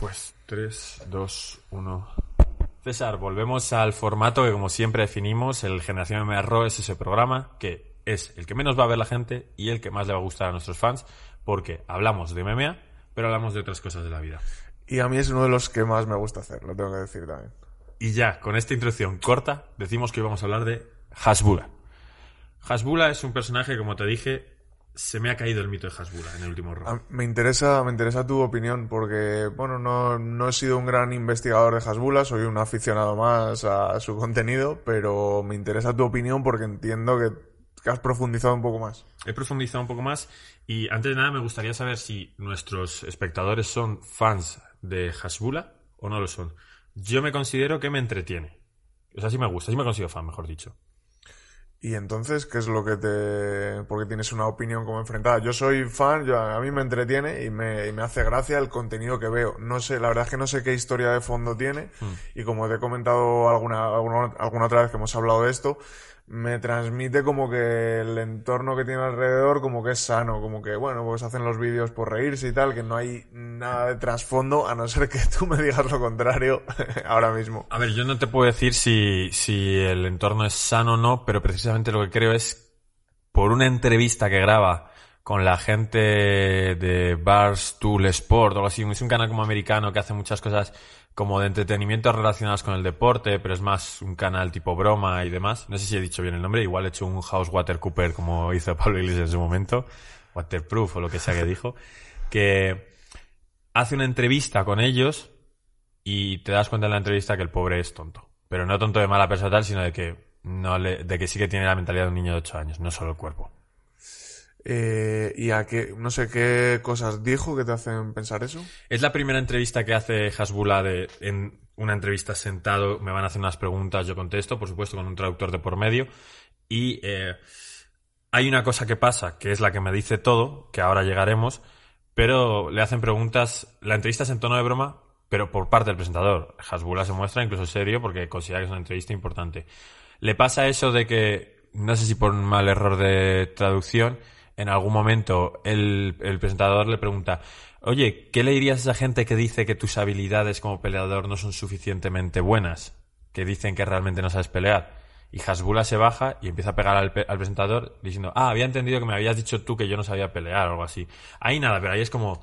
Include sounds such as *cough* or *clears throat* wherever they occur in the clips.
Pues 3, 2, 1. César, volvemos al formato que como siempre definimos, el Generación MRO es ese programa que es el que menos va a ver la gente y el que más le va a gustar a nuestros fans, porque hablamos de MMA, pero hablamos de otras cosas de la vida. Y a mí es uno de los que más me gusta hacer, lo tengo que decir también. Y ya, con esta introducción corta, decimos que hoy vamos a hablar de Hasbula. Hasbula es un personaje, como te dije, se me ha caído el mito de Hasbula en el último round. Me interesa, me interesa tu opinión porque, bueno, no, no he sido un gran investigador de Hasbula, soy un aficionado más a su contenido, pero me interesa tu opinión porque entiendo que, que has profundizado un poco más. He profundizado un poco más y antes de nada me gustaría saber si nuestros espectadores son fans de Hasbula o no lo son. Yo me considero que me entretiene. O sea, sí me gusta, sí me considero fan, mejor dicho. Y entonces, ¿qué es lo que te...? Porque tienes una opinión como enfrentada. Yo soy fan, yo, a mí me entretiene y me, y me hace gracia el contenido que veo. No sé, la verdad es que no sé qué historia de fondo tiene. Y como te he comentado alguna, alguna, alguna otra vez que hemos hablado de esto, me transmite como que el entorno que tiene alrededor como que es sano, como que bueno, pues hacen los vídeos por reírse y tal, que no hay nada de trasfondo, a no ser que *laughs* tú me digas lo contrario *laughs* ahora mismo. A ver, yo no te puedo decir si, si el entorno es sano o no, pero precisamente lo que creo es por una entrevista que graba con la gente de Barstool Sport o algo así, es un canal como americano que hace muchas cosas como de entretenimiento relacionados con el deporte, pero es más un canal tipo broma y demás. No sé si he dicho bien el nombre, igual he hecho un House Water Cooper como *laughs* hizo Pablo Iglesias en su momento, Waterproof o lo que sea que dijo, que hace una entrevista con ellos y te das cuenta en la entrevista que el pobre es tonto. Pero no tonto de mala persona tal, sino de que no de que sí que tiene la mentalidad de un niño de 8 años, no solo el cuerpo. Eh, y a qué, no sé qué cosas dijo que te hacen pensar eso. Es la primera entrevista que hace Hasbula de, en una entrevista sentado, me van a hacer unas preguntas, yo contesto, por supuesto, con un traductor de por medio. Y eh, hay una cosa que pasa, que es la que me dice todo, que ahora llegaremos, pero le hacen preguntas, la entrevista es en tono de broma, pero por parte del presentador. Hasbula se muestra incluso serio porque considera que es una entrevista importante. Le pasa eso de que, no sé si por un mal error de traducción, en algún momento el, presentador le pregunta, oye, ¿qué le dirías a esa gente que dice que tus habilidades como peleador no son suficientemente buenas? Que dicen que realmente no sabes pelear. Y Hasbula se baja y empieza a pegar al, al, presentador diciendo, ah, había entendido que me habías dicho tú que yo no sabía pelear o algo así. Ahí nada, pero ahí es como,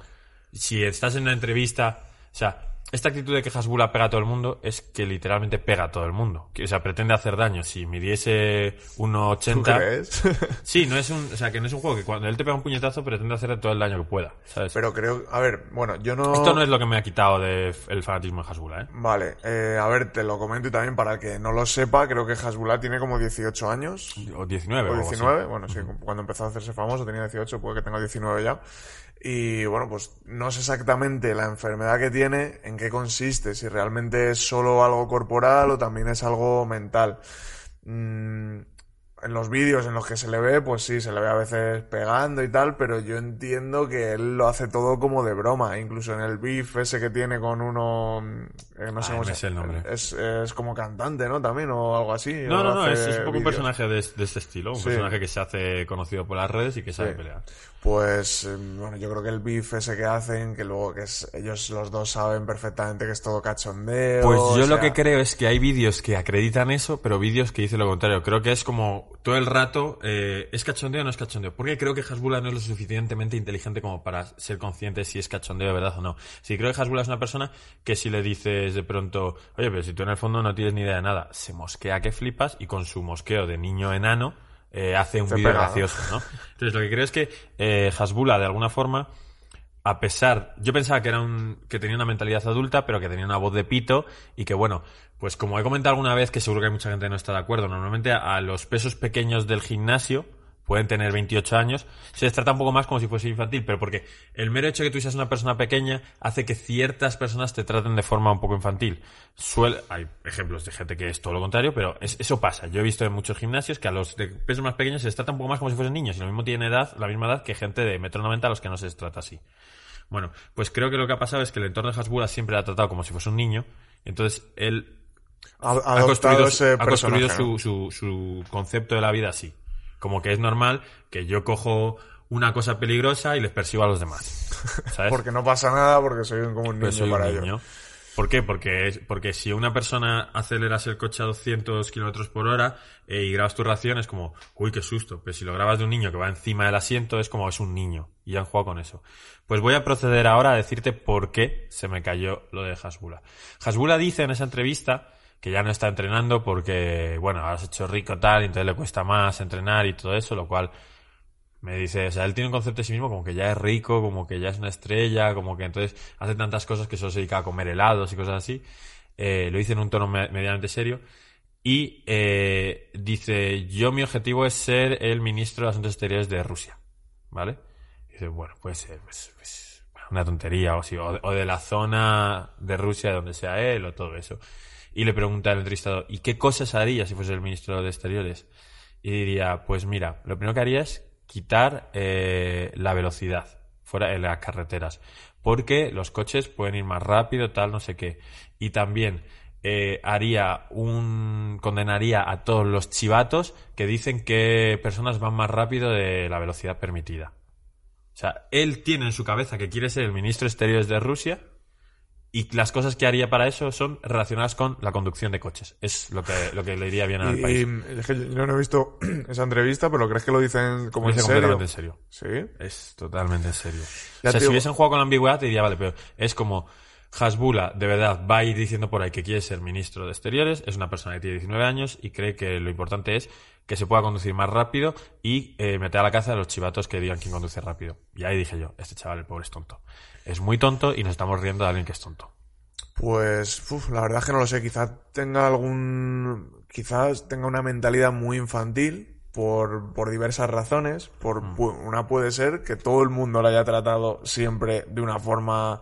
si estás en una entrevista, o sea, esta actitud de que Hasbula pega a todo el mundo es que literalmente pega a todo el mundo. Que, o sea, pretende hacer daño. Si midiese 1,80... crees? *laughs* sí, no es un, o sea, que no es un juego que cuando él te pega un puñetazo pretende hacer todo el daño que pueda, ¿sabes? Pero creo, a ver, bueno, yo no... Esto no es lo que me ha quitado del el fanatismo de Hasbula, ¿eh? Vale, eh, a ver, te lo comento y también para el que no lo sepa, creo que Hasbula tiene como 18 años. O 19. O o 19, bueno, sí, cuando empezó a hacerse famoso tenía 18, puede que tenga 19 ya. Y bueno, pues no sé exactamente la enfermedad que tiene, en qué consiste, si realmente es solo algo corporal o también es algo mental. Mm, en los vídeos en los que se le ve, pues sí, se le ve a veces pegando y tal, pero yo entiendo que él lo hace todo como de broma. Incluso en el beef ese que tiene con uno, eh, no sé Ah, cómo sé el nombre. Es, es como cantante, ¿no? También, o algo así. No, no, no, es, es un poco un personaje de, de este estilo. Un Sí. personaje que se hace conocido por las redes y que sabe Sí. pelear. Pues eh, bueno, yo creo que el beef ese que hacen, que luego que es, ellos los dos saben perfectamente que es todo cachondeo. Pues yo o lo que creo es que hay vídeos que acreditan eso, pero vídeos que dicen lo contrario. Creo que es como todo el rato, eh, ¿es cachondeo o no es cachondeo? Porque creo que Hasbula no es lo suficientemente inteligente como para ser consciente si es cachondeo de verdad o no. Sí, creo que Hasbula es una persona que si le dices de pronto, oye, pero si tú en el fondo no tienes ni idea de nada, se mosquea que flipas y con su mosqueo de niño enano eh, hace un vídeo gracioso, ¿no? Entonces lo que creo es que eh, Hasbula de alguna forma a pesar, yo pensaba que era un, que tenía una mentalidad adulta, pero que tenía una voz de pito y que bueno, pues como he comentado alguna vez, que seguro que hay mucha gente que no está de acuerdo, normalmente a, a los pesos pequeños del gimnasio, pueden tener 28 años, se les trata un poco más como si fuese infantil, pero porque el mero hecho de que tú seas una persona pequeña hace que ciertas personas te traten de forma un poco infantil. Suele, hay ejemplos de gente que es todo lo contrario, pero es- eso pasa. Yo he visto en muchos gimnasios que a los de pesos más pequeños se les trata un poco más como si fuesen niños y lo mismo tienen edad, la misma edad que gente de metro noventa a los que no se les trata así. Bueno, pues creo que lo que ha pasado es que el entorno de Hasbula siempre le ha tratado como si fuese un niño, entonces él Ha, construido, ese ha construido personaje, ¿no? su, su, su concepto de la vida así. Como que es normal que yo cojo una cosa peligrosa y les persigo a los demás. *laughs* ¿Sabes? Porque no pasa nada, porque soy un- como un niño Pues soy un para ello. niño. ¿Por qué? Porque, es- porque si una persona aceleras el coche a 200 kilómetros por hora eh, y grabas tu reacción es como, uy, qué susto. Pero si lo grabas de un niño que va encima del asiento es como es un niño. Y han jugado con eso. Pues voy a proceder ahora a decirte por qué se me cayó lo de Hasbula. Hasbula dice en esa entrevista que ya no está entrenando porque, bueno, ahora se ha hecho rico tal, y entonces le cuesta más entrenar y todo eso, lo cual me dice, o sea, él tiene un concepto de sí mismo como que ya es rico, como que ya es una estrella, como que entonces hace tantas cosas que solo se dedica a comer helados y cosas así. Eh, lo dice en un tono me- medianamente serio. Y eh, dice, yo mi objetivo es ser el ministro de Asuntos Exteriores de Rusia. ¿Vale? Y dice, bueno, puede ser pues, pues, una tontería o así, o de, o de la zona de Rusia donde sea él o todo eso. Y le pregunta al entrevistador, ¿y qué cosas haría si fuese el ministro de Exteriores? Y diría, pues mira, lo primero que haría es quitar eh, la velocidad fuera en las carreteras. Porque los coches pueden ir más rápido, tal, no sé qué. Y también eh, haría un. condenaría a todos los chivatos que dicen que personas van más rápido de la velocidad permitida. O sea, él tiene en su cabeza que quiere ser el ministro de Exteriores de Rusia y las cosas que haría para eso son relacionadas con la conducción de coches. Es lo que, lo que le iría bien al Y, país. y es que yo no he visto *clears throat* esa entrevista, pero ¿crees que lo dicen como Lo en serio? completamente en serio. Sí. Es totalmente en serio. Ya o sea, te si hubiesen jugado con la ambigüedad, te diría, vale, pero es como Hasbula, de verdad, va a ir diciendo por ahí que quiere ser ministro de Exteriores, es una persona que tiene 19 años y cree que lo importante es que se pueda conducir más rápido y eh, meter a la caza a los chivatos que digan quién conduce rápido. Y ahí dije yo, este chaval, el pobre es tonto. Es muy tonto y nos estamos riendo de alguien que es tonto. Pues, uf, la verdad es que no lo sé. Quizás tenga algún. Quizás tenga una mentalidad muy infantil por, por diversas razones. Por, pu- Una puede ser que todo el mundo lo haya tratado siempre de una forma.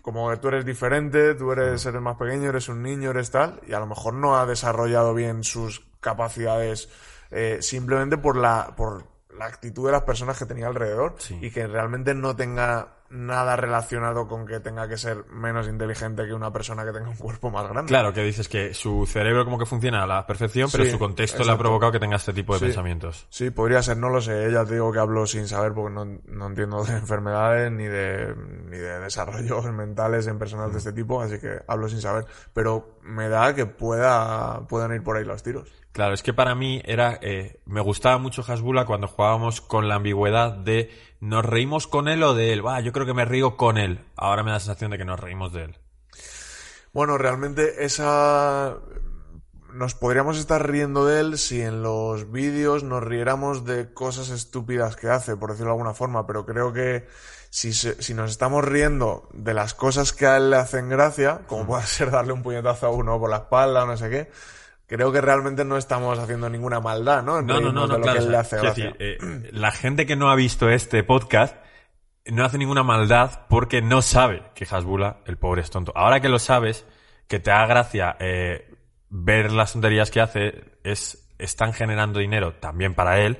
Como que tú eres diferente, tú eres, eres más pequeño, eres un niño, eres tal, y a lo mejor no ha desarrollado bien sus capacidades eh, simplemente por la, por la actitud de las personas que tenía alrededor Sí. y que realmente no tenga nada relacionado con que tenga que ser menos inteligente que una persona que tenga un cuerpo más grande. Claro, que dices que su cerebro como que funciona a la perfección, pero Sí, su contexto le ha provocado que tenga este tipo de Sí. pensamientos. Sí, podría ser, no lo sé. Ya te digo que hablo sin saber porque no, no entiendo de enfermedades ni de, ni de desarrollos *laughs* mentales en personas de este tipo, así que hablo sin saber. Pero me da que pueda, puedan ir por ahí los tiros. Claro, es que para mí era, eh, me gustaba mucho Hasbula cuando jugábamos con la ambigüedad de nos reímos con él o de él. Va, yo creo que me río con él. Ahora me da la sensación de que nos reímos de él. Bueno, realmente esa... Nos podríamos estar riendo de él si en los vídeos nos riéramos de cosas estúpidas que hace, por decirlo de alguna forma, pero creo que si, se- si nos estamos riendo de las cosas que a él le hacen gracia, como puede ser darle un puñetazo a uno por la espalda o no sé qué, creo que realmente no estamos haciendo ninguna maldad, ¿no? No, no, no, no, claro. o sea, hace decir, eh, la gente que no ha visto este podcast no hace ninguna maldad porque no sabe que Hasbula, el pobre es tonto. Ahora que lo sabes, que te da gracia eh, ver las tonterías que hace, es, están generando dinero también para él,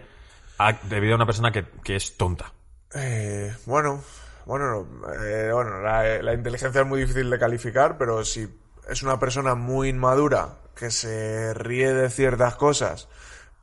a- debido a una persona que, que es tonta. Eh, bueno, bueno, eh, bueno, la, la inteligencia es muy difícil de calificar, pero si es una persona muy inmadura que se ríe de ciertas cosas,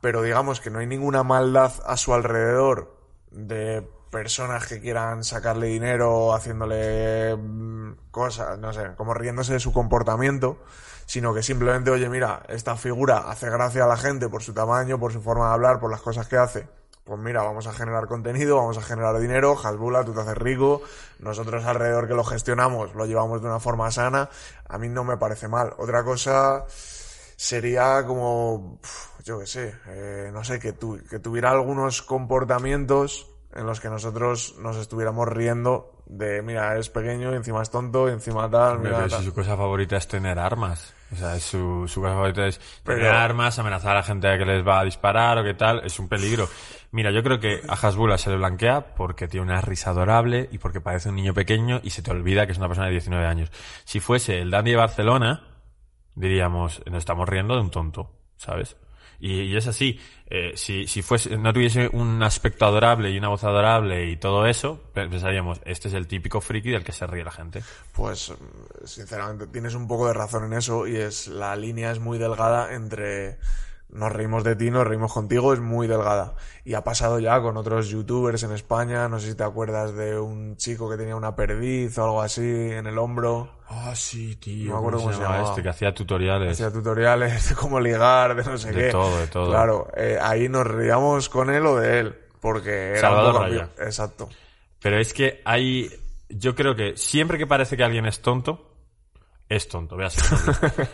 pero digamos que no hay ninguna maldad a su alrededor de personas que quieran sacarle dinero haciéndole mm, cosas, no sé, como riéndose de su comportamiento, sino que simplemente, oye, mira, esta figura hace gracia a la gente por su tamaño, por su forma de hablar, por las cosas que hace. Pues mira, vamos a generar contenido, vamos a generar dinero, Hasbula, tú te haces rico, nosotros alrededor que lo gestionamos lo llevamos de una forma sana, a mí no me parece mal. Otra cosa sería como, yo qué sé, eh, no sé, que, tu- que tuviera algunos comportamientos en los que nosotros nos estuviéramos riendo De, mira, es pequeño, y encima es tonto, y encima tal, mira, pero si tal. su cosa favorita es tener armas. O sea, es su, su cosa favorita es tener armas, amenazar a la gente que les va a disparar o qué tal. Es un peligro. Mira, yo creo que a Hasbula se le blanquea porque tiene una risa adorable y porque parece un niño pequeño y se te olvida que es una persona de 19 años. Si fuese el Dandy de Barcelona, diríamos, nos estamos riendo de un tonto, ¿sabes? Y, es así. Eh, si, si fuese, no tuviese un aspecto adorable y una voz adorable y todo eso, pe- pensaríamos, este es el típico friki del que se ríe la gente. Pues, sinceramente, tienes un poco de razón en eso y es la línea es muy delgada entre nos reímos de ti, nos reímos contigo, es muy delgada. Y ha pasado ya con otros youtubers en España, no sé si te acuerdas de un chico que tenía una perdiz o algo así en el hombro, Ah, sí, tío. No me acuerdo cómo se llamaba. este, que hacía tutoriales. hacía tutoriales de cómo ligar, de no sé De qué. todo, de todo. Claro, eh, ahí nos reíamos con él o de él, porque era un poco Raya. Exacto. Pero es que hay. Yo creo que siempre que parece que alguien es tonto, es tonto. Veas. *laughs*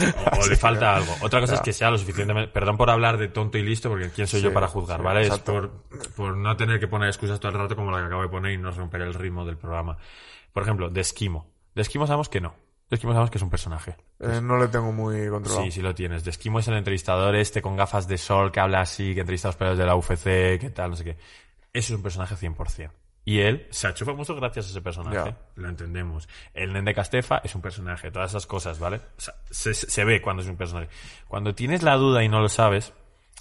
*laughs* o, le falta algo. Otra cosa es que sea lo suficientemente. Perdón por hablar de tonto y listo, porque quién soy yo para juzgar, sí, ¿vale? Es por, por no tener que poner excusas todo el rato como la que acabo de poner y no romper el ritmo del programa. Por ejemplo, de Esquimo. De Esquimo sabemos que no. De Esquimo sabemos que es un personaje. Eh, no le tengo muy controlado. Sí, sí lo tienes. De Esquimo es el entrevistador este con gafas de sol que habla así, que entrevista a los peleadores de la UFC, que tal, no sé qué. Eso es un personaje 100%. Y él se ha hecho famoso gracias a ese personaje. Ya. Lo entendemos. El Nen de Castefa es un personaje. Todas esas cosas, ¿vale? O sea, se, se ve cuando es un personaje. Cuando tienes la duda y no lo sabes,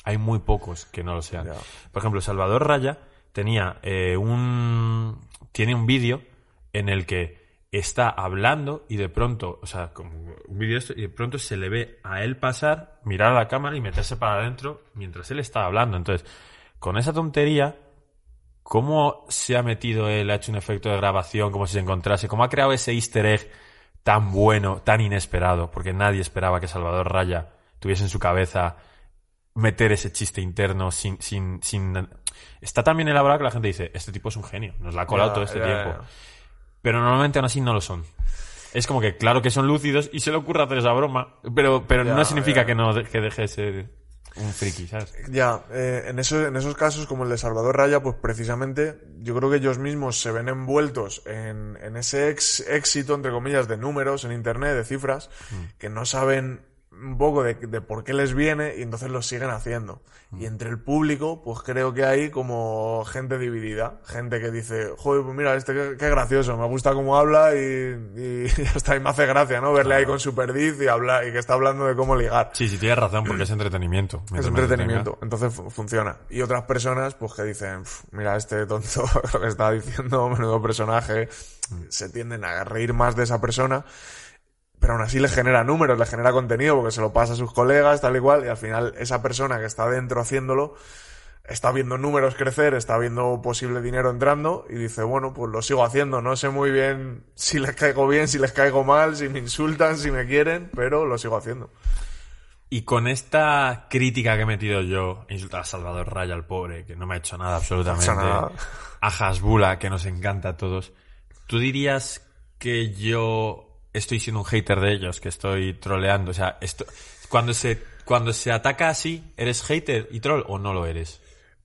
hay muy pocos que no lo sean. Ya. Por ejemplo, Salvador Raya tenía eh, un... Tiene un vídeo en el que está hablando y de pronto, o sea, como un vídeo de esto, y de pronto se le ve a él pasar, mirar a la cámara y meterse para adentro mientras él está hablando. Entonces, con esa tontería, ¿cómo se ha metido él, ha hecho un efecto de grabación, como si se encontrase, cómo ha creado ese easter egg tan bueno, tan inesperado, porque nadie esperaba que Salvador Raya tuviese en su cabeza meter ese chiste interno sin, sin, sin... Está tan bien elaborado que la gente dice, este tipo es un genio, nos la ha colado todo este tiempo. Pero normalmente aún así no lo son. Es como que claro que son lúcidos y se le ocurre hacer esa broma, pero, pero no significa que no que deje de ser un friki, ¿sabes? Ya, eh, en, eso, en esos casos como el de Salvador Raya, pues precisamente yo creo que ellos mismos se ven envueltos en, en ese ex- éxito, entre comillas, de números en Internet, de cifras, que no saben un poco de, de por qué les viene y entonces lo siguen haciendo. Y entre el público, pues creo que hay como gente dividida, gente que dice, joder, pues mira, este qué, qué gracioso, me gusta cómo habla y, y *laughs* está, y me hace gracia, ¿no? Verle ahí con su perdiz y habla, y que está hablando de cómo ligar. Sí, sí, tienes razón, porque es entretenimiento. Es entretenimiento, entonces fu- funciona. Y otras personas, pues que dicen, "Pf, mira, este tonto *laughs* lo que está diciendo, menudo personaje, se tienden a reír más de esa persona, pero aún así le genera números, le genera contenido, porque se lo pasa a sus colegas, tal y cual, y al final esa persona que está dentro haciéndolo, está viendo números crecer, está viendo posible dinero entrando, y dice, bueno, pues lo sigo haciendo, no sé muy bien si les caigo bien, si les caigo mal, si me insultan, si me quieren, pero lo sigo haciendo. Y con esta crítica que he metido yo, insultar a Salvador Raya, al pobre, que no me ha hecho nada absolutamente, No ha hecho nada. a Hasbula, que nos encanta a todos, ¿tú dirías que yo estoy siendo un hater de ellos, que estoy troleando? O sea, esto, cuando se, cuando se ataca así, ¿eres hater y troll o no lo eres?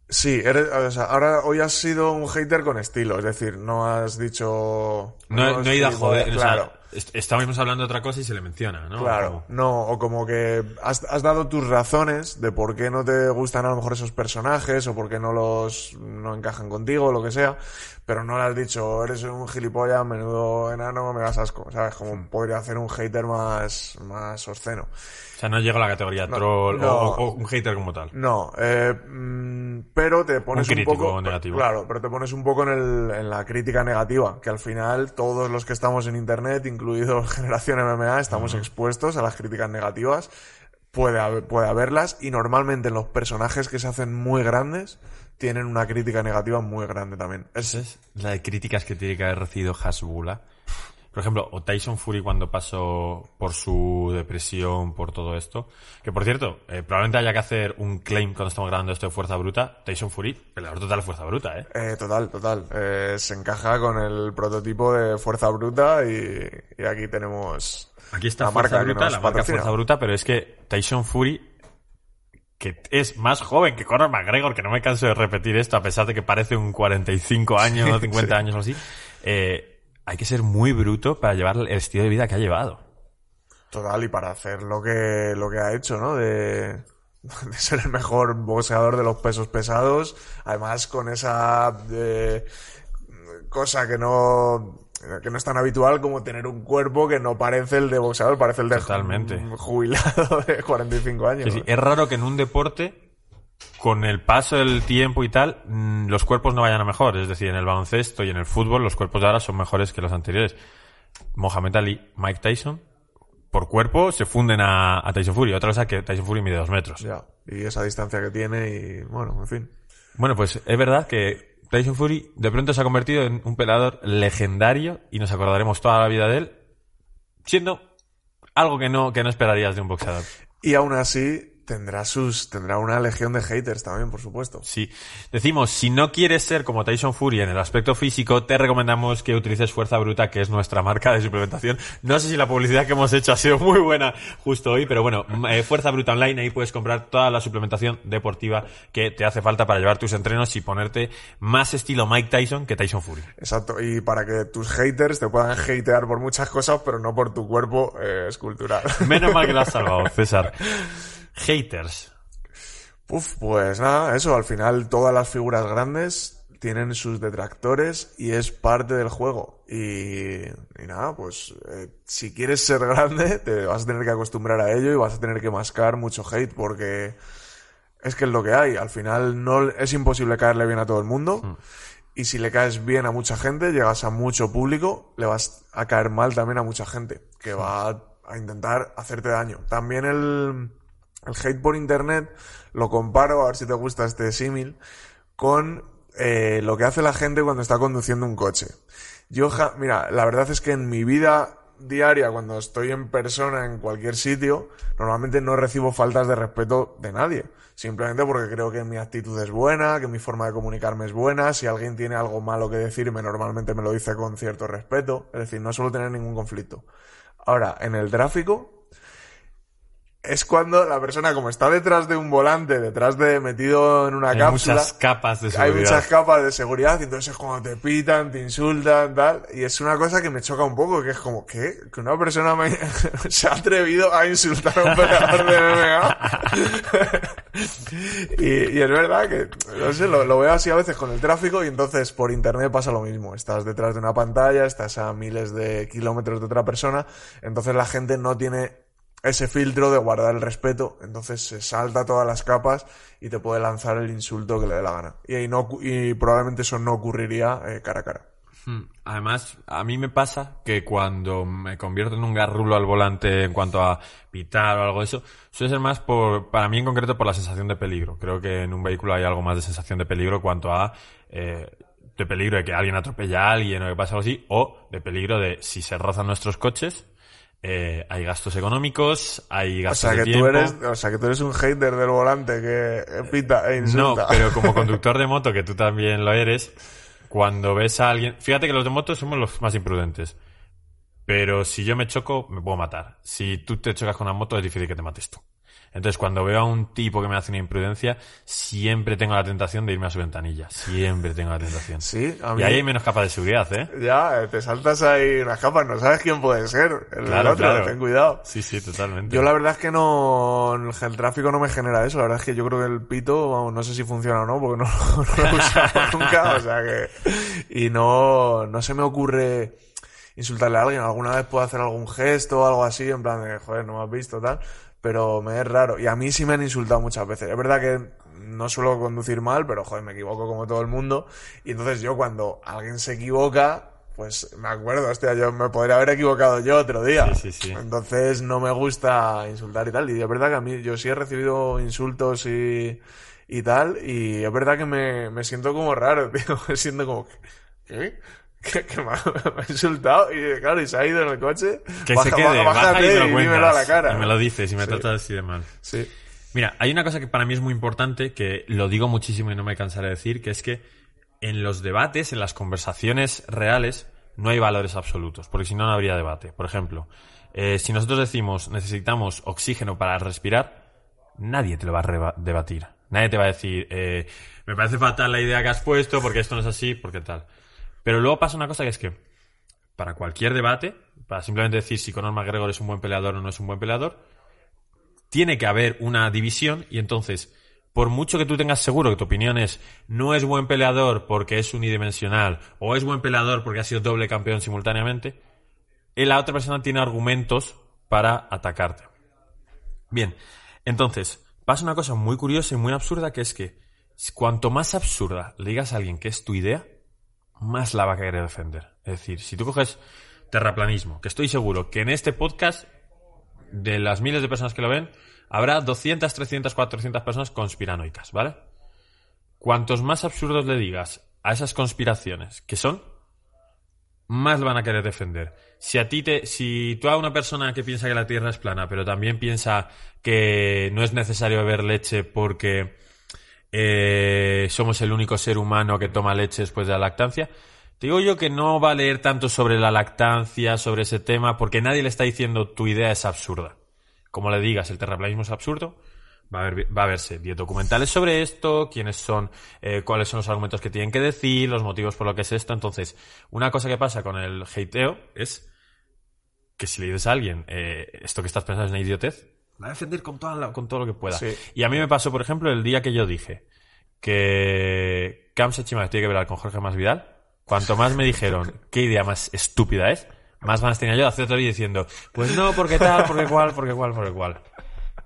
Sí, eres, o sea, ahora hoy has sido un hater con estilo, es decir, no has dicho... No, no he ido a joder, gilipollas, o sea, Claro, est- estábamos hablando de otra cosa y se le menciona, ¿no? claro. No, o como que has, has dado tus razones de por qué no te gustan a lo mejor esos personajes o por qué no los no encajan contigo o lo que sea, pero no le has dicho, eres un gilipollas, menudo enano, me das asco, ¿sabes? Como podría hacer un hater más, más obsceno. O sea, no llega a la categoría troll no. o, o un hater como tal. No, eh, mm, pero te pones Un un, crítico poco. negativo. Claro, pero te pones un poco en, el, en la crítica negativa, que al final todos los que estamos en internet, incluido *laughs* Generación MMA, estamos expuestos a las críticas negativas. Puede, puede haberlas, y normalmente los personajes que se hacen muy grandes tienen una crítica negativa muy grande también. Es, es la de críticas que tiene que haber recibido Hasbula. Por ejemplo, o Tyson Fury cuando pasó por su depresión, por todo esto. Que por cierto, eh, probablemente haya que hacer un claim cuando estamos grabando esto de Fuerza Bruta. Tyson Fury, peleador total Fuerza Bruta, ¿eh? eh, total, total. Eh, se encaja con el prototipo de fuerza bruta y, y aquí tenemos Aquí está la Fuerza marca Bruta, la marca patrocina. Fuerza Bruta, pero es que Tyson Fury, que es más joven que Conor McGregor, que no me canso de repetir esto, a pesar de que parece un 45 años *laughs* o 50 años o así, eh, hay que ser muy bruto para llevar el estilo de vida que ha llevado. Total, y para hacer lo que, lo que ha hecho, ¿no? De, *laughs* de ser el mejor boxeador de los pesos pesados. Además, con esa eh, cosa que no que no es tan habitual como tener un cuerpo que no parece el de boxeador, parece el de Totalmente. jubilado *laughs* de 45 años. Sí, sí. ¿no? Es raro que en un deporte, con el paso del tiempo y tal, mm, los cuerpos no vayan a mejor. Es decir, en el baloncesto y en el fútbol, los cuerpos de ahora son mejores que los anteriores. Mohamed Ali, Mike Tyson, por cuerpo se funden a, a Tyson Fury. Otra cosa que Tyson Fury mide dos metros. Ya, y esa distancia que tiene y bueno, en fin. Bueno, pues es verdad que Tyson Fury de pronto se ha convertido en un peleador legendario y nos acordaremos toda la vida de él, siendo algo que no, que no esperarías de un boxeador. Y aún así tendrá sus tendrá una legión de haters también, por supuesto. Sí. Decimos, si no quieres ser como Tyson Fury en el aspecto físico, te recomendamos que utilices Fuerza Bruta, que es nuestra marca de suplementación. No sé si la publicidad que hemos hecho ha sido muy buena justo hoy, pero bueno, eh, Fuerza Bruta Online, ahí puedes comprar toda la suplementación deportiva que te hace falta para llevar tus entrenos y ponerte más estilo Mike Tyson que Tyson Fury. Exacto, y para que tus haters te puedan hatear por muchas cosas, pero no por tu cuerpo eh, escultural. Menos mal que lo has *laughs* salvado, César. Haters. Uf, pues nada, eso, al final todas las figuras grandes tienen sus detractores y es parte del juego. Y, y nada, pues eh, si quieres ser grande te vas a tener que acostumbrar a ello y vas a tener que mascar mucho hate porque es que es lo que hay. Al final no es imposible caerle bien a todo el mundo. Y si le caes bien a mucha gente, llegas a mucho público, le vas a caer mal también a mucha gente que va a, a intentar hacerte daño. También el, el hate por internet lo comparo, a ver si te gusta este símil, con eh, lo que hace la gente cuando está conduciendo un coche. Yo, mira, la verdad es que en mi vida diaria, cuando estoy en persona en cualquier sitio, normalmente no recibo faltas de respeto de nadie. Simplemente porque creo que mi actitud es buena, que mi forma de comunicarme es buena. Si alguien tiene algo malo que decirme, normalmente me lo dice con cierto respeto. Es decir, no suelo tener ningún conflicto. Ahora, en el tráfico, es cuando la persona, como está detrás de un volante, detrás de metido en una Hay cápsula, muchas capas de hay seguridad. muchas capas de seguridad y entonces es cuando te pitan, te insultan, tal. Y es una cosa que me choca un poco, que es como, ¿qué? Que una persona me- *laughs* se ha atrevido a insultar a un peleador de MMA. *laughs* y, y es verdad que, no sé, lo, lo veo así a veces con el tráfico y entonces por internet pasa lo mismo. Estás detrás de una pantalla, estás a miles de kilómetros de otra persona, entonces la gente no tiene ese filtro de guardar el respeto, entonces se salta todas las capas y te puede lanzar el insulto que le dé la gana. Y, ahí no, y probablemente eso no ocurriría eh, cara a cara. Hmm. Además, a mí me pasa que cuando me convierto en un garrulo al volante en cuanto a pitar o algo de eso, suele ser más por, para mí en concreto por la sensación de peligro. Creo que en un vehículo hay algo más de sensación de peligro cuanto a, eh, de peligro de que alguien atropella a alguien o que pasa algo así, o de peligro de si se rozan nuestros coches, eh, hay gastos económicos, hay O gastos sea, de que tiempo. tú eres, o sea, que tú eres un hater del volante que eh, pita e No, insulta. pero como *laughs* conductor de moto, que tú también lo eres, cuando ves a alguien... Fíjate que los de moto somos los más imprudentes. Pero si yo me choco, me puedo matar. Si tú te chocas con una moto, es difícil que te mates tú. Entonces, cuando veo a un tipo que me hace una imprudencia, siempre tengo la tentación de irme a su ventanilla. Siempre tengo la tentación. Sí, a mí... Y ahí hay menos capas de seguridad, ¿eh? Ya, te saltas ahí unas capas, no sabes quién puede ser. El Claro, otro, claro. ten cuidado. Sí, sí, totalmente. Yo la verdad es que no, el tráfico no me genera eso, la verdad es que yo creo que el pito, vamos, no sé si funciona o no, porque no, *laughs* no lo he usado *laughs* nunca, o sea que, y no, no se me ocurre insultarle a alguien, alguna vez puedo hacer algún gesto o algo así, en plan de, joder, no me has visto, tal, pero me es raro, y a mí sí me han insultado muchas veces, es verdad que no suelo conducir mal, pero joder, me equivoco como todo el mundo, y entonces yo cuando alguien se equivoca, pues me acuerdo, hostia, yo me podría haber equivocado yo otro día. Sí, sí, sí. Entonces no me gusta insultar y tal. Y es verdad que a mí yo sí he recibido insultos y, y tal. Y es verdad que me, me siento como raro, *laughs* tío. Me siento como, ¿qué? ¿Qué, qué me, ha, me ha insultado? Y claro, y se ha ido en el coche. Que Baja- se quede, baja- baja y me lo y dímelo a la cara. Y me lo dices y me Sí. tratas así de mal. Sí. Mira, hay una cosa que para mí es muy importante, que lo digo muchísimo y no me cansaré de decir, que es que en los debates, en las conversaciones reales, no hay valores absolutos, porque si no, no habría debate. Por ejemplo, eh, si nosotros decimos necesitamos oxígeno para respirar, nadie te lo va a debatir. Nadie te va a decir, eh, me parece fatal la idea que has puesto, porque esto no es así, porque tal. Pero luego pasa una cosa que es que, para cualquier debate, para simplemente decir si Conor McGregor es un buen peleador o no es un buen peleador, tiene que haber una división y entonces, por mucho que tú tengas seguro que tu opinión es no es buen peleador porque es unidimensional o es buen peleador porque ha sido doble campeón simultáneamente, eh, la otra persona tiene argumentos para atacarte. Bien, entonces, pasa una cosa muy curiosa y muy absurda que es que cuanto más absurda le digas a alguien que es tu idea, más la va a querer defender. Es decir, si tú coges terraplanismo, que estoy seguro que en este podcast, de las miles de personas que lo ven, habrá 200, 300, 400 personas conspiranoicas, ¿vale? Cuantos más absurdos le digas a esas conspiraciones que son, más van a querer defender. Si a ti te, si tú a una persona que piensa que la Tierra es plana, pero también piensa que no es necesario beber leche porque eh, somos el único ser humano que toma leche después de la lactancia, te digo yo que no va a leer tanto sobre la lactancia, sobre ese tema, porque nadie le está diciendo tu idea es absurda. Como le digas, el terraplanismo es absurdo, Va a, va a verse 10 documentales sobre esto, quiénes son, eh, cuáles son los argumentos que tienen que decir, los motivos por lo que es esto. Entonces, una cosa que pasa con el hateo es que si le dices a alguien eh, esto que estás pensando es una idiotez, va a defender con, toda con todo lo que pueda. Y a mí me pasó, por ejemplo, el día que yo dije que Cam Sechima tiene que ver con Jorge Masvidal, cuanto más me dijeron *laughs* qué idea más estúpida es, más ganas tenía yo de hacer diciendo, pues no, porque tal, porque cual, porque cual, porque cual.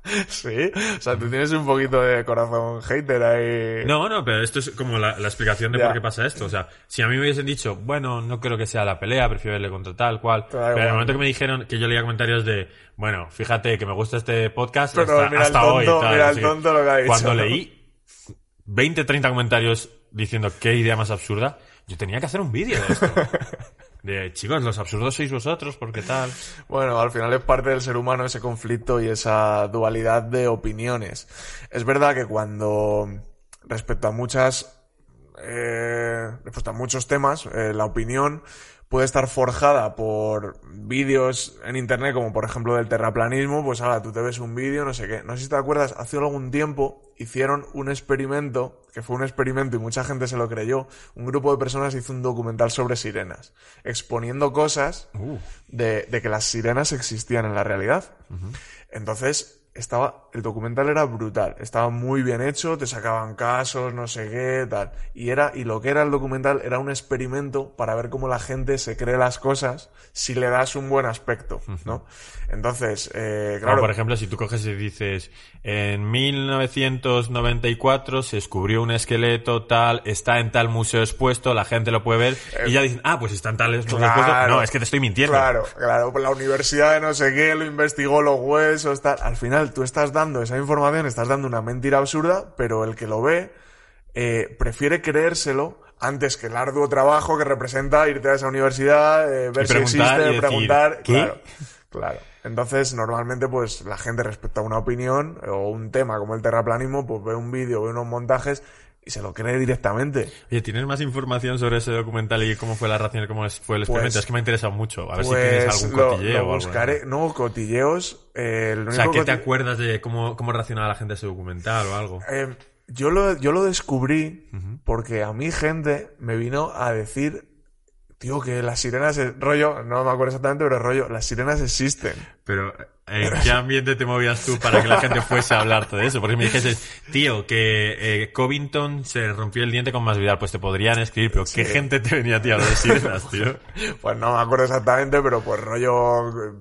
*laughs* Sí, o sea, tú tienes un poquito de corazón hater ahí. No, no, pero esto es como la, explicación de por qué pasa esto. O sea, si a mí me hubiesen dicho, bueno, no creo que sea la pelea, prefiero verle contra tal, cual. Pero en el momento que me dijeron que yo leía comentarios de, bueno, fíjate que me gusta este podcast pero hasta, hasta hoy. mira el tonto lo que ha dicho. Cuando leí 20, 30 comentarios diciendo qué idea más absurda, yo tenía que hacer un vídeo de esto. *laughs* De chicos, los absurdos sois vosotros, porque tal. *laughs* Bueno, al final es parte del ser humano ese conflicto y esa dualidad de opiniones. Es verdad que cuando, respecto a muchas, eh, respecto a muchos temas, eh, la opinión puede estar forjada por vídeos en internet, como por ejemplo del terraplanismo, pues ahora tú te ves un vídeo, no sé qué. No sé si te acuerdas, hace algún tiempo hicieron un experimento, que fue un experimento y mucha gente se lo creyó. Un grupo de personas hizo un documental sobre sirenas, exponiendo cosas uh. de, de, que las sirenas existían en la realidad. Entonces, estaba, el documental era brutal, estaba muy bien hecho, te sacaban casos, no sé qué, tal. Y era, y lo que era el documental era un experimento para ver cómo la gente se cree las cosas si le das un buen aspecto, ¿no? Entonces, eh, claro. por ejemplo, si tú coges y dices, en 1994 se descubrió un esqueleto tal, está en tal museo expuesto, la gente lo puede ver, y ya dicen, ah, pues está en tal museo expuesto. No, es que te estoy mintiendo. Claro, claro, la universidad de no sé qué lo investigó los huesos, tal. Al final, tú estás dando esa información, estás dando una mentira absurda, pero el que lo ve eh, prefiere creérselo antes que el arduo trabajo que representa irte a esa universidad, eh, ver si existe, preguntar. Claro, claro. Entonces, normalmente, pues, la gente respecto a una opinión o un tema como el terraplanismo, pues ve un vídeo, ve unos montajes y se lo cree directamente. Oye, ¿tienes más información sobre ese documental y cómo fue la reacción, cómo fue el experimento? Pues es que me ha interesado mucho. A ver si tienes pues algún cotilleo lo buscaré. o algo. No, cotilleos. Eh, o sea, ¿qué te acuerdas de cómo, cómo reaccionaba la gente a ese documental o algo? Eh, yo, lo, yo lo descubrí porque a mi gente me vino a decir Tío, que las sirenas, rollo, no me acuerdo exactamente, pero rollo, las sirenas existen. Pero, ¿en qué ambiente te movías tú para que la gente fuese a hablar de eso? Porque me dijese, *laughs* tío, que eh, Covington se rompió el diente con más vida, pues te podrían escribir, pero ¿qué gente te venía a ti a hablar de sirenas, tío? *laughs* Pues no me acuerdo exactamente, pero pues rollo,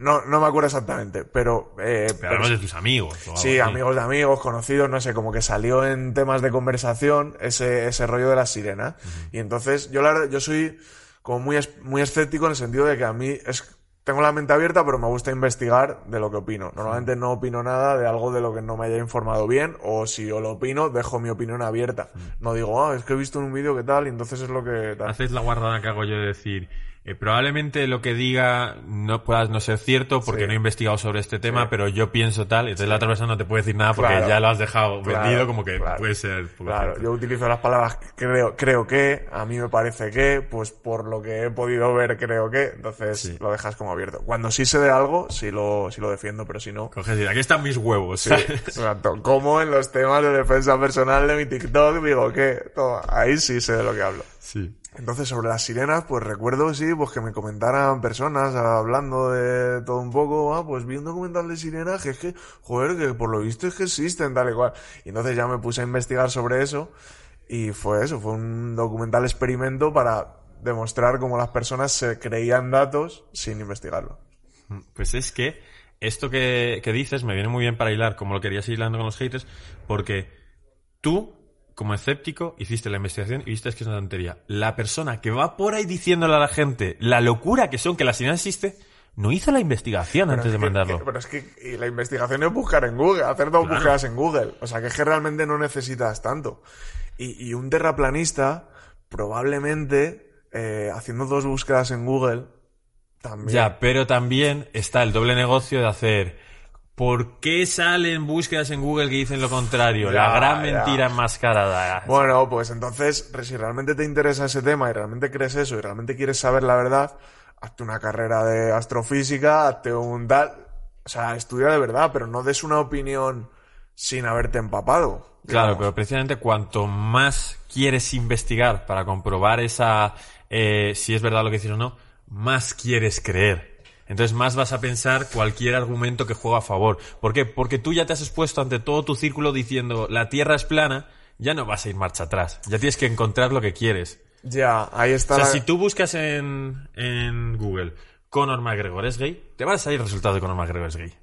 no, no me acuerdo exactamente, pero... Eh, pero, de tus amigos. sí, amigos de amigos, conocidos, no sé, como que salió en temas de conversación ese, ese rollo de la sirena. Y entonces, yo la yo soy como muy, muy escéptico en el sentido de que a mí es, tengo la mente abierta, pero me gusta investigar de lo que opino. Normalmente no opino nada de algo de lo que no me haya informado bien, o si yo lo opino, dejo mi opinión abierta. No digo, ah, es que he visto en un vídeo que tal, y entonces es lo que tal. Haces la guardada que hago yo de decir, eh, probablemente lo que diga no pueda no ser cierto porque no he investigado sobre este tema, pero yo pienso tal, entonces la otra persona no te puede decir nada porque ya lo has dejado vendido como que puede ser. Claro, yo utilizo las palabras creo, creo que, a mí me parece que, pues por lo que he podido ver creo que, entonces lo dejas como abierto. Cuando sí sé de algo, sí lo, sí lo defiendo, pero si no... Coges aquí están mis huevos. Sí, exacto. Como en los temas de defensa personal de mi TikTok, digo que, ahí sí sé de lo que hablo. Sí. Entonces, sobre las sirenas, pues recuerdo, sí, pues que me comentaran personas hablando de todo un poco, ah, pues vi un documental de sirenas que es que, joder, que por lo visto es que existen, tal y cual. Y entonces ya me puse a investigar sobre eso y fue eso, fue un documental experimento para demostrar cómo las personas se creían datos sin investigarlo. Pues es que esto que, que dices me viene muy bien para hilar, como lo querías ir hilando con los haters, porque tú como escéptico, hiciste la investigación y viste que es una tontería. La persona que va por ahí diciéndole a la gente la locura que son que la señal existe, no hizo la investigación Pero antes es de que- mandarlo. que- pero es que y la investigación es buscar en Google, hacer dos búsquedas en Google. O sea, que es que realmente no necesitas tanto. Y, y un terraplanista, probablemente, eh, haciendo dos búsquedas en Google, también. Ya, pero también está el doble negocio de hacer. ¿Por qué salen búsquedas en Google que dicen lo contrario? Ya, la gran ya. mentira enmascarada. Bueno, pues entonces, si realmente te interesa ese tema y realmente crees eso y realmente quieres saber la verdad, hazte una carrera de astrofísica, hazte un tal. O sea, estudia de verdad, pero no des una opinión sin haberte empapado. Claro, pero precisamente cuanto más quieres investigar para comprobar esa eh, si es verdad lo que dices o no, más quieres creer. Entonces más vas a pensar cualquier argumento que juega a favor. ¿Por qué? Porque tú ya te has expuesto ante todo tu círculo diciendo la Tierra es plana, ya no vas a ir marcha atrás. Ya tienes que encontrar lo que quieres. Ya, ahí está O sea, la- si tú buscas en, en Google Conor McGregor es gay, te va a salir el resultado de Conor McGregor es gay.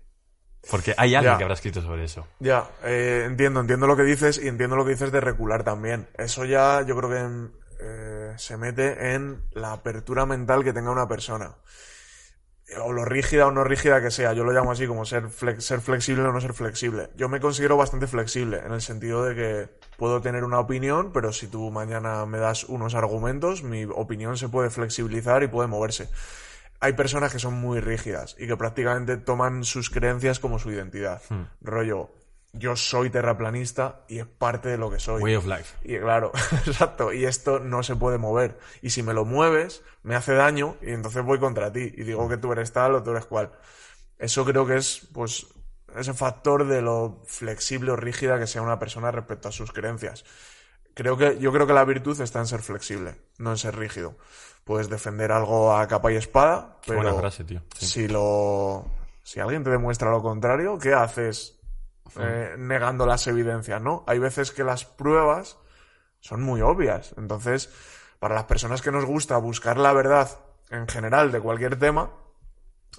Porque hay alguien Ya. que habrá escrito sobre eso. Ya, eh, entiendo, entiendo lo que dices y entiendo lo que dices de recular también. Eso ya yo creo que eh, se mete en la apertura mental que tenga una persona. O lo rígida o no rígida que sea. Yo lo llamo así como ser, flex- ser flexible o no ser flexible. Yo me considero bastante flexible en el sentido de que puedo tener una opinión, pero si tú mañana me das unos argumentos, mi opinión se puede flexibilizar y puede moverse. Hay personas que son muy rígidas y que prácticamente toman sus creencias como su identidad. Rollo, yo soy terraplanista y es parte de lo que soy. Way of life. Y claro, *laughs* exacto, y esto no se puede mover. Y si me lo mueves, me hace daño y entonces voy contra ti y digo que tú eres tal o tú eres cual. Eso creo que es, pues, ese factor de lo flexible o rígida que sea una persona respecto a sus creencias. Creo que, yo creo que la virtud está en ser flexible, no en ser rígido. Puedes defender algo a capa y espada, Qué pero buena frase, tío. Sí. si lo, si alguien te demuestra lo contrario, ¿qué haces eh, negando las evidencias, no? Hay veces que las pruebas son muy obvias. Entonces, para las personas que nos gusta buscar la verdad en general de cualquier tema,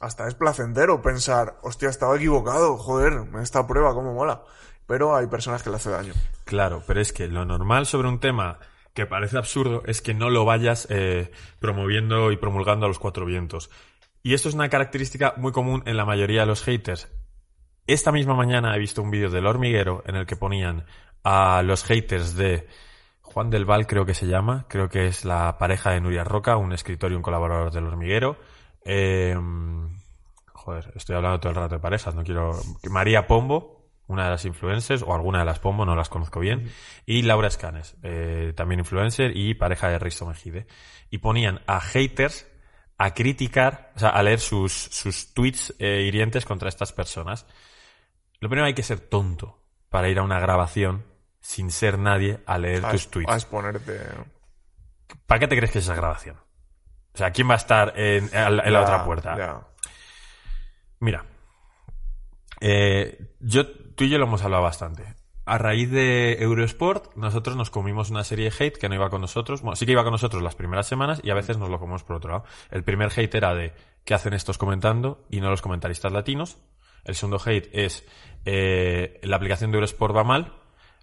hasta es placentero pensar, hostia, estaba equivocado, joder, esta prueba, cómo mola. Pero hay personas que le hace daño. Claro, pero es que lo normal sobre un tema que parece absurdo es que no lo vayas eh, promoviendo y promulgando a los cuatro vientos. Y esto es una característica muy común en la mayoría de los haters. Esta misma mañana he visto un vídeo del hormiguero en el que ponían a los haters de Juan del Val, creo que se llama, creo que es la pareja de Nuria Roca, un escritor y un colaborador del hormiguero. Eh, joder, estoy hablando todo el rato de parejas, no quiero... María Pombo, una de las influencers, o alguna de las Pombo, no las conozco bien, y Laura Escanes, eh, también influencer y pareja de Risto Mejide. Y ponían a haters a criticar, o sea, a leer sus, sus tweets eh, hirientes contra estas personas. Lo primero hay que ser tonto para ir a una grabación sin ser nadie a leer A, tus tweets. a exponerte. ¿Para qué te crees que es esa grabación? O sea, ¿quién va a estar en, en la, otra puerta? Mira, eh, yo, tú y yo lo hemos hablado bastante. A raíz de Eurosport, nosotros nos comimos una serie de hate que no iba con nosotros. Bueno, sí que iba con nosotros las primeras semanas y a veces nos lo comemos por otro lado. El primer hate era de ¿qué hacen estos comentando? y no los comentaristas latinos. El segundo hate es eh, la aplicación de Eurosport va mal.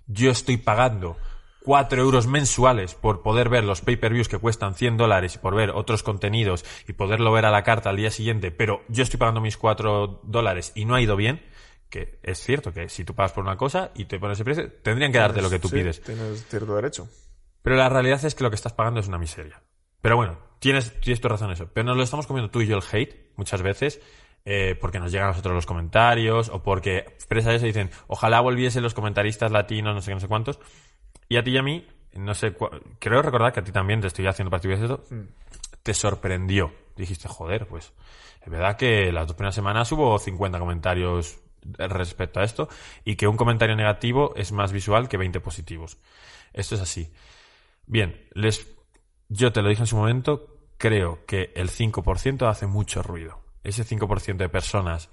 Yo estoy pagando 4 euros mensuales por poder ver los pay-per-views que cuestan 100 dólares y por ver otros contenidos y poderlo ver a la carta al día siguiente, pero yo estoy pagando mis 4 dólares y no ha ido bien, que es cierto que si tú pagas por una cosa y te pones ese precio, tendrían que darte lo que tú Sí, pides. Tienes cierto derecho. Pero la realidad es que lo que estás pagando es una miseria. Pero bueno, tienes, tienes tu razón en eso. Pero nos lo estamos comiendo tú y yo el hate muchas veces. Eh, porque nos llegan a nosotros los comentarios o porque expresa eso y dicen ojalá volviesen los comentaristas latinos no sé qué no sé cuántos y a ti y a mí no sé creo recordar que a ti también te estoy haciendo partir de esto te sorprendió. Dijiste joder pues es verdad que las dos primeras semanas hubo 50 comentarios respecto a esto y que un comentario negativo es más visual que 20 positivos esto es así. Bien, les yo te lo dije en su momento, creo que el 5% hace mucho ruido. Ese 5% de personas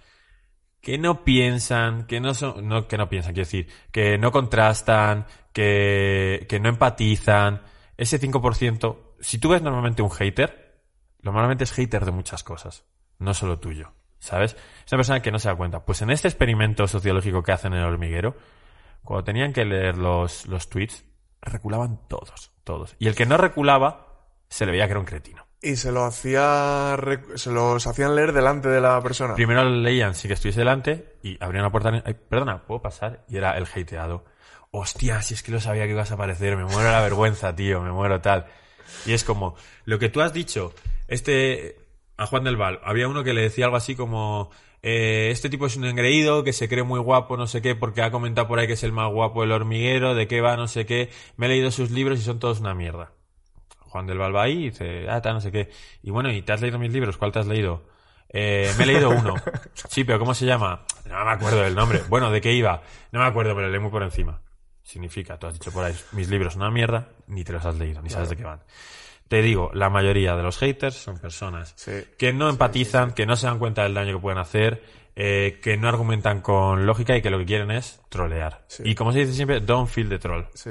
que no piensan, que no son, no, que no piensan, quiero decir, que no contrastan, que, que no empatizan, ese 5%, si tú ves normalmente un hater, normalmente es hater de muchas cosas, no solo tuyo, ¿sabes? Es una persona que no se da cuenta. Pues en este experimento sociológico que hacen en el hormiguero, cuando tenían que leer los, los tweets, reculaban todos, todos. Y el que no reculaba, se le veía que era un cretino. Y se lo hacía, se los hacían leer delante de la persona. Primero leían si que estuviese delante y abrían la puerta. Ay, perdona, ¿puedo pasar? Y era el hateado. Hostia, si es que lo sabía que ibas a aparecer, me muero la *laughs* vergüenza, tío, me muero tal. Y es como, lo que tú has dicho, este, a Juan del Val, había uno que le decía algo así como, eh, este tipo es un engreído, que se cree muy guapo, no sé qué, porque ha comentado por ahí que es el más guapo del hormiguero, de qué va, no sé qué, me he leído sus libros y son todos una mierda. Juan del ahí y dice, ah, tal, no sé qué. Y bueno, ¿y te has leído mis libros? ¿Cuál te has leído? Eh, me he leído uno. *laughs* Sí, pero ¿cómo se llama? No me acuerdo del nombre. Bueno, ¿de qué iba? No me acuerdo, pero lo leí muy por encima. Significa, tú has dicho por ahí, mis libros son una mierda, ni te los has leído, ni sabes de qué van. Te digo, la mayoría de los haters son personas Sí. que no empatizan, que no se dan cuenta del daño que pueden hacer, eh, que no argumentan con lógica y que lo que quieren es trolear. Y como se dice siempre, don't feel the troll. Sí.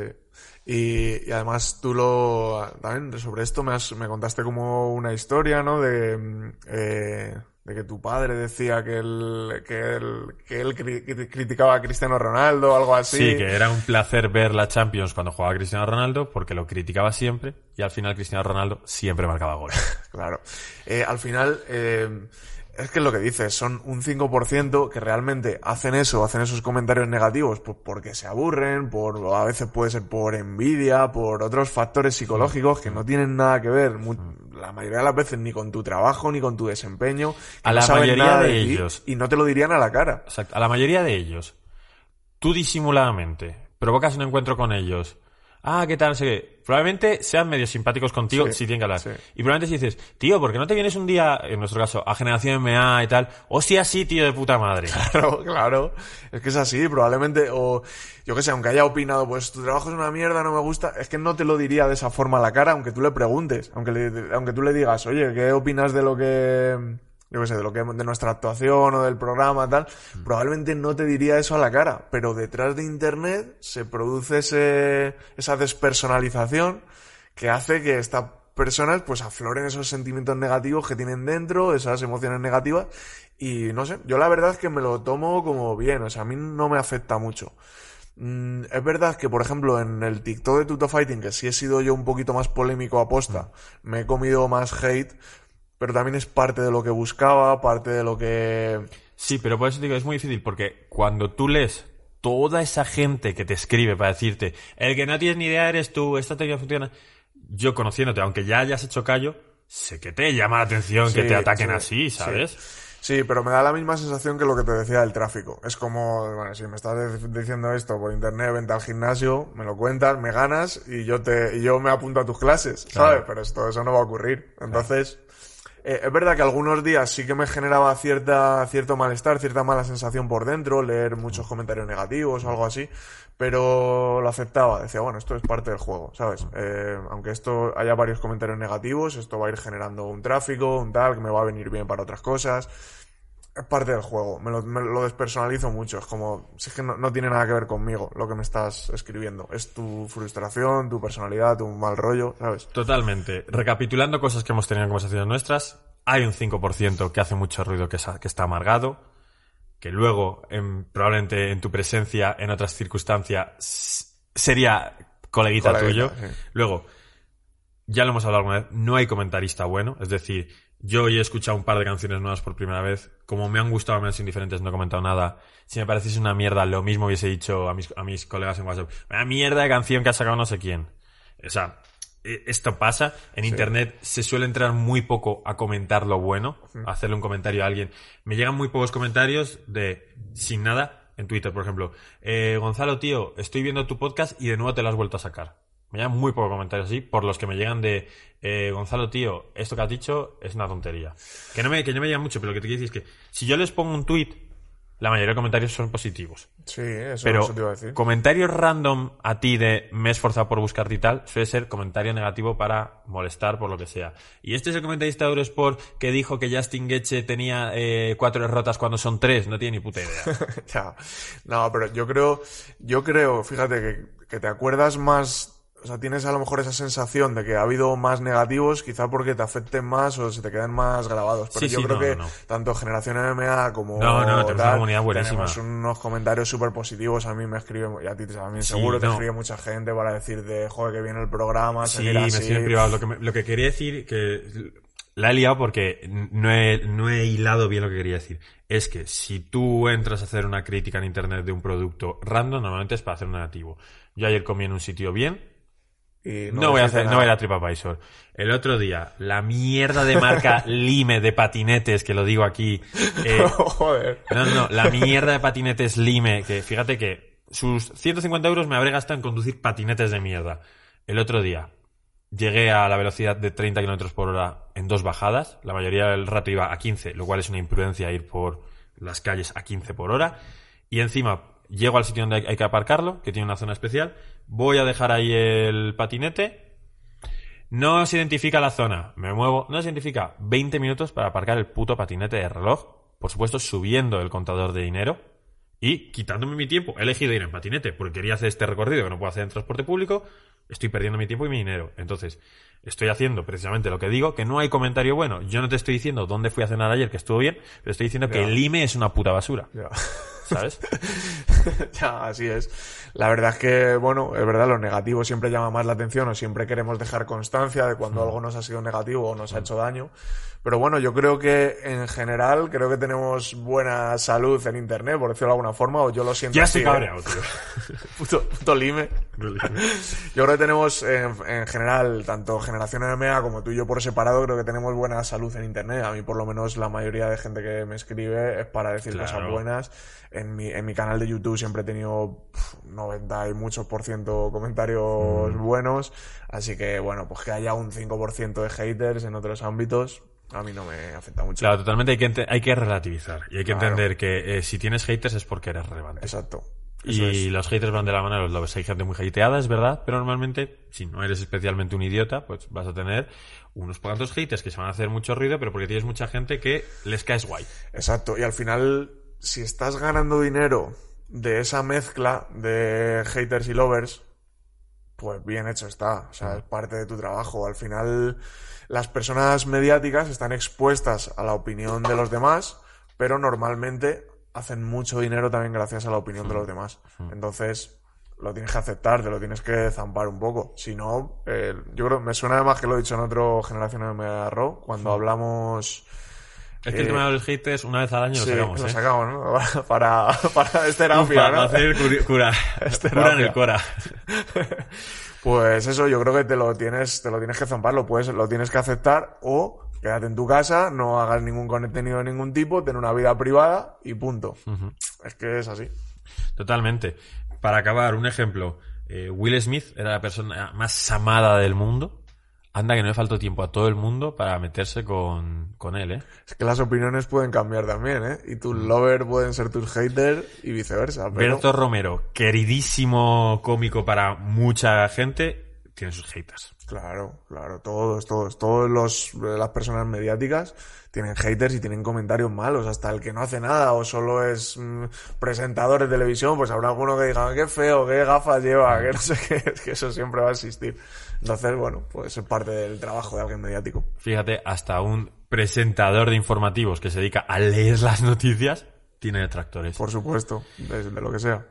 Y, y además tú lo... También sobre esto me, has- me contaste como una historia, ¿no? De, mm, eh, de que tu padre decía que él, que él, que él cri- cri- criticaba a Cristiano Ronaldo o algo así. Sí, que era un placer ver la Champions cuando jugaba Cristiano Ronaldo porque lo criticaba siempre y al final Cristiano Ronaldo siempre marcaba goles. *laughs* Claro. Eh, al final, eh, es que es lo que dices, son un 5% que realmente hacen eso, hacen esos comentarios negativos pues porque se aburren, por, a veces puede ser por envidia, por otros factores psicológicos que no tienen nada que ver, la mayoría de las veces, ni con tu trabajo, ni con tu desempeño. A la mayoría de ti ellos. Y no te lo dirían a la cara. Exacto. A la mayoría de ellos, tú disimuladamente provocas un encuentro con ellos. Ah, ¿qué tal? No sé qué. Probablemente sean medio simpáticos contigo Sí, si tienen que hablar. sí. Y probablemente si dices, tío, ¿por qué no te vienes un día, en nuestro caso, a Generación MA y tal? O sí, así, tío de puta madre. *laughs* Claro, claro. Es que es así, probablemente, o yo que sé, aunque haya opinado, pues tu trabajo es una mierda, no me gusta, es que no te lo diría de esa forma a la cara, aunque tú le preguntes, aunque, le- aunque tú le digas, oye, ¿qué opinas de lo que, yo que sé, de lo que, de nuestra actuación o del programa, tal? Probablemente no te diría eso a la cara, pero detrás de internet se produce ese, esa despersonalización que hace que estas personas pues afloren esos sentimientos negativos que tienen dentro, esas emociones negativas y no sé, yo la verdad es que me lo tomo como bien, o sea, a mí no me afecta mucho. Mm, es verdad que, por ejemplo, en el TikTok de Tuto Fighting, que sí he sido yo un poquito más polémico a posta, me he comido más hate, pero también es parte de lo que buscaba, parte de lo que... Sí, pero por eso te digo, es muy difícil porque cuando tú lees toda esa gente que te escribe para decirte, el que no tienes ni idea eres tú, esta técnica funciona, yo conociéndote, aunque ya hayas hecho callo, sé que te llama la atención que te ataquen sí, así, sí. ¿sabes? Sí, pero me da la misma sensación que lo que te decía del tráfico. Es como, bueno, si me estás diciendo esto por internet, vente al gimnasio, me lo cuentas, me ganas y yo te, y yo me apunto a tus clases, ¿sabes? Claro. Pero esto, eso no va a ocurrir. Entonces, eh, es verdad que algunos días sí que me generaba cierta, cierto malestar, cierta mala sensación por dentro, leer muchos comentarios negativos o algo así, pero lo aceptaba. Decía, bueno, esto es parte del juego, ¿sabes? Eh, aunque esto haya varios comentarios negativos, esto va a ir generando un tráfico, un tal, que me va a venir bien para otras cosas. Es parte del juego, me lo, me lo despersonalizo mucho, es como, si es que no, no tiene nada que ver conmigo lo que me estás escribiendo, es tu frustración, tu personalidad, tu mal rollo, ¿sabes? Totalmente. Recapitulando cosas que hemos tenido en conversaciones nuestras, hay un 5% que hace mucho ruido que, que está amargado, que luego, en- probablemente en tu presencia, en otras circunstancias, sería coleguita, Coleguita, tuyo. sí. Luego, ya lo hemos hablado alguna vez, no hay comentarista bueno, es decir, yo hoy he escuchado un par de canciones nuevas por primera vez, como me han gustado, me han sido indiferentes, no he comentado nada. Si me pareciese una mierda, lo mismo hubiese dicho a mis, a mis colegas en WhatsApp, una mierda de canción que ha sacado no sé quién. O sea, eh, esto pasa, en internet se suele entrar muy poco a comentar lo bueno, a hacerle un comentario a alguien. Me llegan muy pocos comentarios de sin nada en Twitter, por ejemplo. Eh, Gonzalo, tío, estoy viendo tu podcast y de nuevo te lo has vuelto a sacar. Me llegan muy pocos comentarios así, por los que me llegan de eh, Gonzalo, tío, esto que has dicho es una tontería. Que no me, que no me llegan mucho, pero lo que te quiero decir es que si yo les pongo un tweet la mayoría de comentarios son positivos. Sí, eso, Pero eso te iba a decir. comentarios random a ti de me he esforzado por buscarte y tal, suele ser comentario negativo para molestar por lo que sea. Y este es el comentarista de Eurosport que dijo que Justin Getche tenía eh, cuatro derrotas cuando son tres, no tiene ni puta idea. *laughs* Ya. No, pero yo creo, yo creo, fíjate que, que te acuerdas más, o sea, tienes a lo mejor esa sensación de que ha habido más negativos, quizá porque te afecten más o se te queden más grabados. Pero Sí, yo sí, creo no, que no, tanto Generación MMA como No, no, tenemos una comunidad buenísima. tenemos unos comentarios súper positivos. A mí me escriben, y a ti también Sí, seguro te escribe mucha gente para decirte, joder, que viene el programa, Sí, seguir me así. escriben en privado. Lo que, me- lo que quería decir, que la he liado porque no he, no he hilado bien lo que quería decir. Es que si tú entras a hacer una crítica en internet de un producto random, normalmente es para hacer un negativo. Yo ayer comí en un sitio bien, y no, voy a hacer, no voy a ir a TripAdvisor. El otro día, la mierda de marca *laughs* Lime de patinetes, que lo digo aquí, eh, *laughs* joder. no, no, la mierda de patinetes Lime, que fíjate que sus 150 euros me habré gastado en conducir patinetes de mierda. El otro día llegué a la velocidad de 30 kilómetros por hora en dos bajadas. La mayoría del rato iba a 15, lo cual es una imprudencia ir por las calles a 15 por hora. Y encima llego al sitio donde hay que aparcarlo, que tiene una zona especial. Voy a dejar ahí el patinete. No se identifica la zona. Me muevo. No se identifica 20 minutos para aparcar el puto patinete de reloj. Por supuesto, subiendo el contador de dinero. Y quitándome mi tiempo. He elegido ir en patinete porque quería hacer este recorrido que no puedo hacer en transporte público. Estoy perdiendo mi tiempo y mi dinero. Entonces, estoy haciendo precisamente lo que digo, que no hay comentario bueno. Yo no te estoy diciendo dónde fui a cenar ayer, que estuvo bien, pero estoy diciendo que el IME es una puta basura. ¿Sabes? *laughs* ya, así es. La verdad es que, bueno, es verdad, lo negativo siempre llama más la atención o siempre queremos dejar constancia de cuando algo nos ha sido negativo o nos ha hecho daño. Pero bueno, yo creo que en general, creo que tenemos buena salud en Internet, por decirlo de alguna forma, o yo lo siento Ya estoy ¿eh? cabreado, tío. *laughs* Puto, puto lime. *laughs* Yo creo que tenemos, en, en general, tanto Generación MMA como tú y yo por separado, creo que tenemos buena salud en Internet. A mí, por lo menos, la mayoría de gente que me escribe es para decir Claro. cosas buenas. En mi, en mi canal de YouTube siempre he tenido pf, 90 y muchos por ciento comentarios Mm. buenos. Así que, bueno, pues que haya un 5% de haters en otros ámbitos, a mí no me afecta mucho. Claro, totalmente hay que, hay que relativizar. Y hay que Claro. entender que eh, si tienes haters es porque eres relevante. Exacto. Eso Y es. los haters van de la mano de los lovers. Hay gente muy hateada, es verdad, pero normalmente, si no eres especialmente un idiota, pues vas a tener unos cuantos haters que se van a hacer mucho ruido, pero porque tienes mucha gente que les caes guay. Exacto, y al final, si estás ganando dinero de esa mezcla de haters y lovers, pues bien hecho está. O sea, es parte de tu trabajo. Al final, las personas mediáticas están expuestas a la opinión de los demás, pero normalmente hacen mucho dinero también gracias a la opinión de los demás. Entonces, lo tienes que aceptar, te lo tienes que zampar un poco. Si no, eh, yo creo, me suena además que lo he dicho en otro Generación de Mega Raw, cuando hablamos... Es que el Eh, tema de los haters, una vez al año Sí, lo sacamos, lo ¿eh? sacamos, ¿no? *laughs* Para, para terapia, Para ¿no? hacer curi- cura, *laughs* cura en el cora. *laughs* Pues eso, yo creo que te lo tienes, te lo tienes que zampar, lo puedes, lo tienes que aceptar o quédate en tu casa, no hagas ningún contenido de ningún tipo, ten una vida privada y punto. Es que es así. Totalmente. Para acabar, un ejemplo. Eh, Will Smith era la persona más amada del mundo. Anda que no le faltó tiempo a todo el mundo para meterse con, con él, ¿eh? Es que las opiniones pueden cambiar también, ¿eh? Y tus lovers pueden ser tus haters y viceversa. Pero... Berto Romero, queridísimo cómico para mucha gente, tiene sus haters. Claro, claro, todos, todos, todos los, las personas mediáticas tienen haters y tienen comentarios malos, hasta el que no hace nada o solo es mm, presentador de televisión, pues habrá alguno que diga, qué feo, qué gafas lleva, que no sé qué, *laughs* es que eso siempre va a existir. Entonces, bueno, pues es parte del trabajo de alguien mediático. Fíjate, hasta un presentador de informativos que se dedica a leer las noticias tiene detractores. Por supuesto, de, de lo que sea.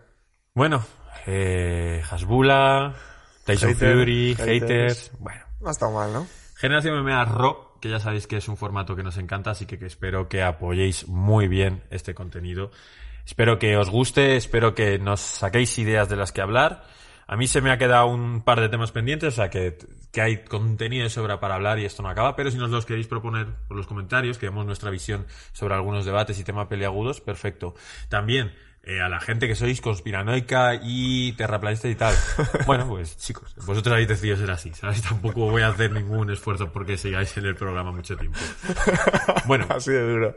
Bueno, eh, Hasbula, Tyson Hater, Fury, haters. haters. Bueno, No ha estado mal, ¿no? Generación MMA Raw, que ya sabéis que es un formato que nos encanta, así que, que espero que apoyéis muy bien este contenido. Espero que os guste, espero que nos saquéis ideas de las que hablar. A mí se me ha quedado un par de temas pendientes, o sea que, que hay contenido de sobra para hablar y esto no acaba, pero si nos los queréis proponer por los comentarios, que demos nuestra visión sobre algunos debates y temas peliagudos, perfecto. También, eh, a la gente que sois conspiranoica y terraplanista y tal. *laughs* Bueno, pues chicos, vosotros habéis decidido ser así, ¿sabes? *laughs* Tampoco voy a hacer ningún esfuerzo porque sigáis en el programa mucho tiempo. *laughs* Bueno, Así de duro.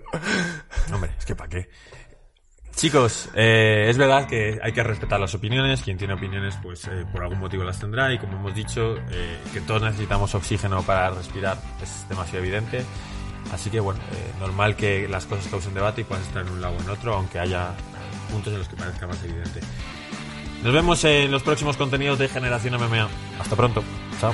hombre, es que ¿para qué? Chicos, eh, es verdad que hay que respetar las opiniones. Quien tiene opiniones, pues eh, por algún motivo las tendrá. Y como hemos dicho, eh, que todos necesitamos oxígeno para respirar es demasiado evidente. Así que bueno, eh, normal que las cosas causen debate y puedan estar en un lado o en otro, aunque haya puntos en los que parezca más evidente. Nos vemos en los próximos contenidos de Generación MMA. Hasta pronto. Chao.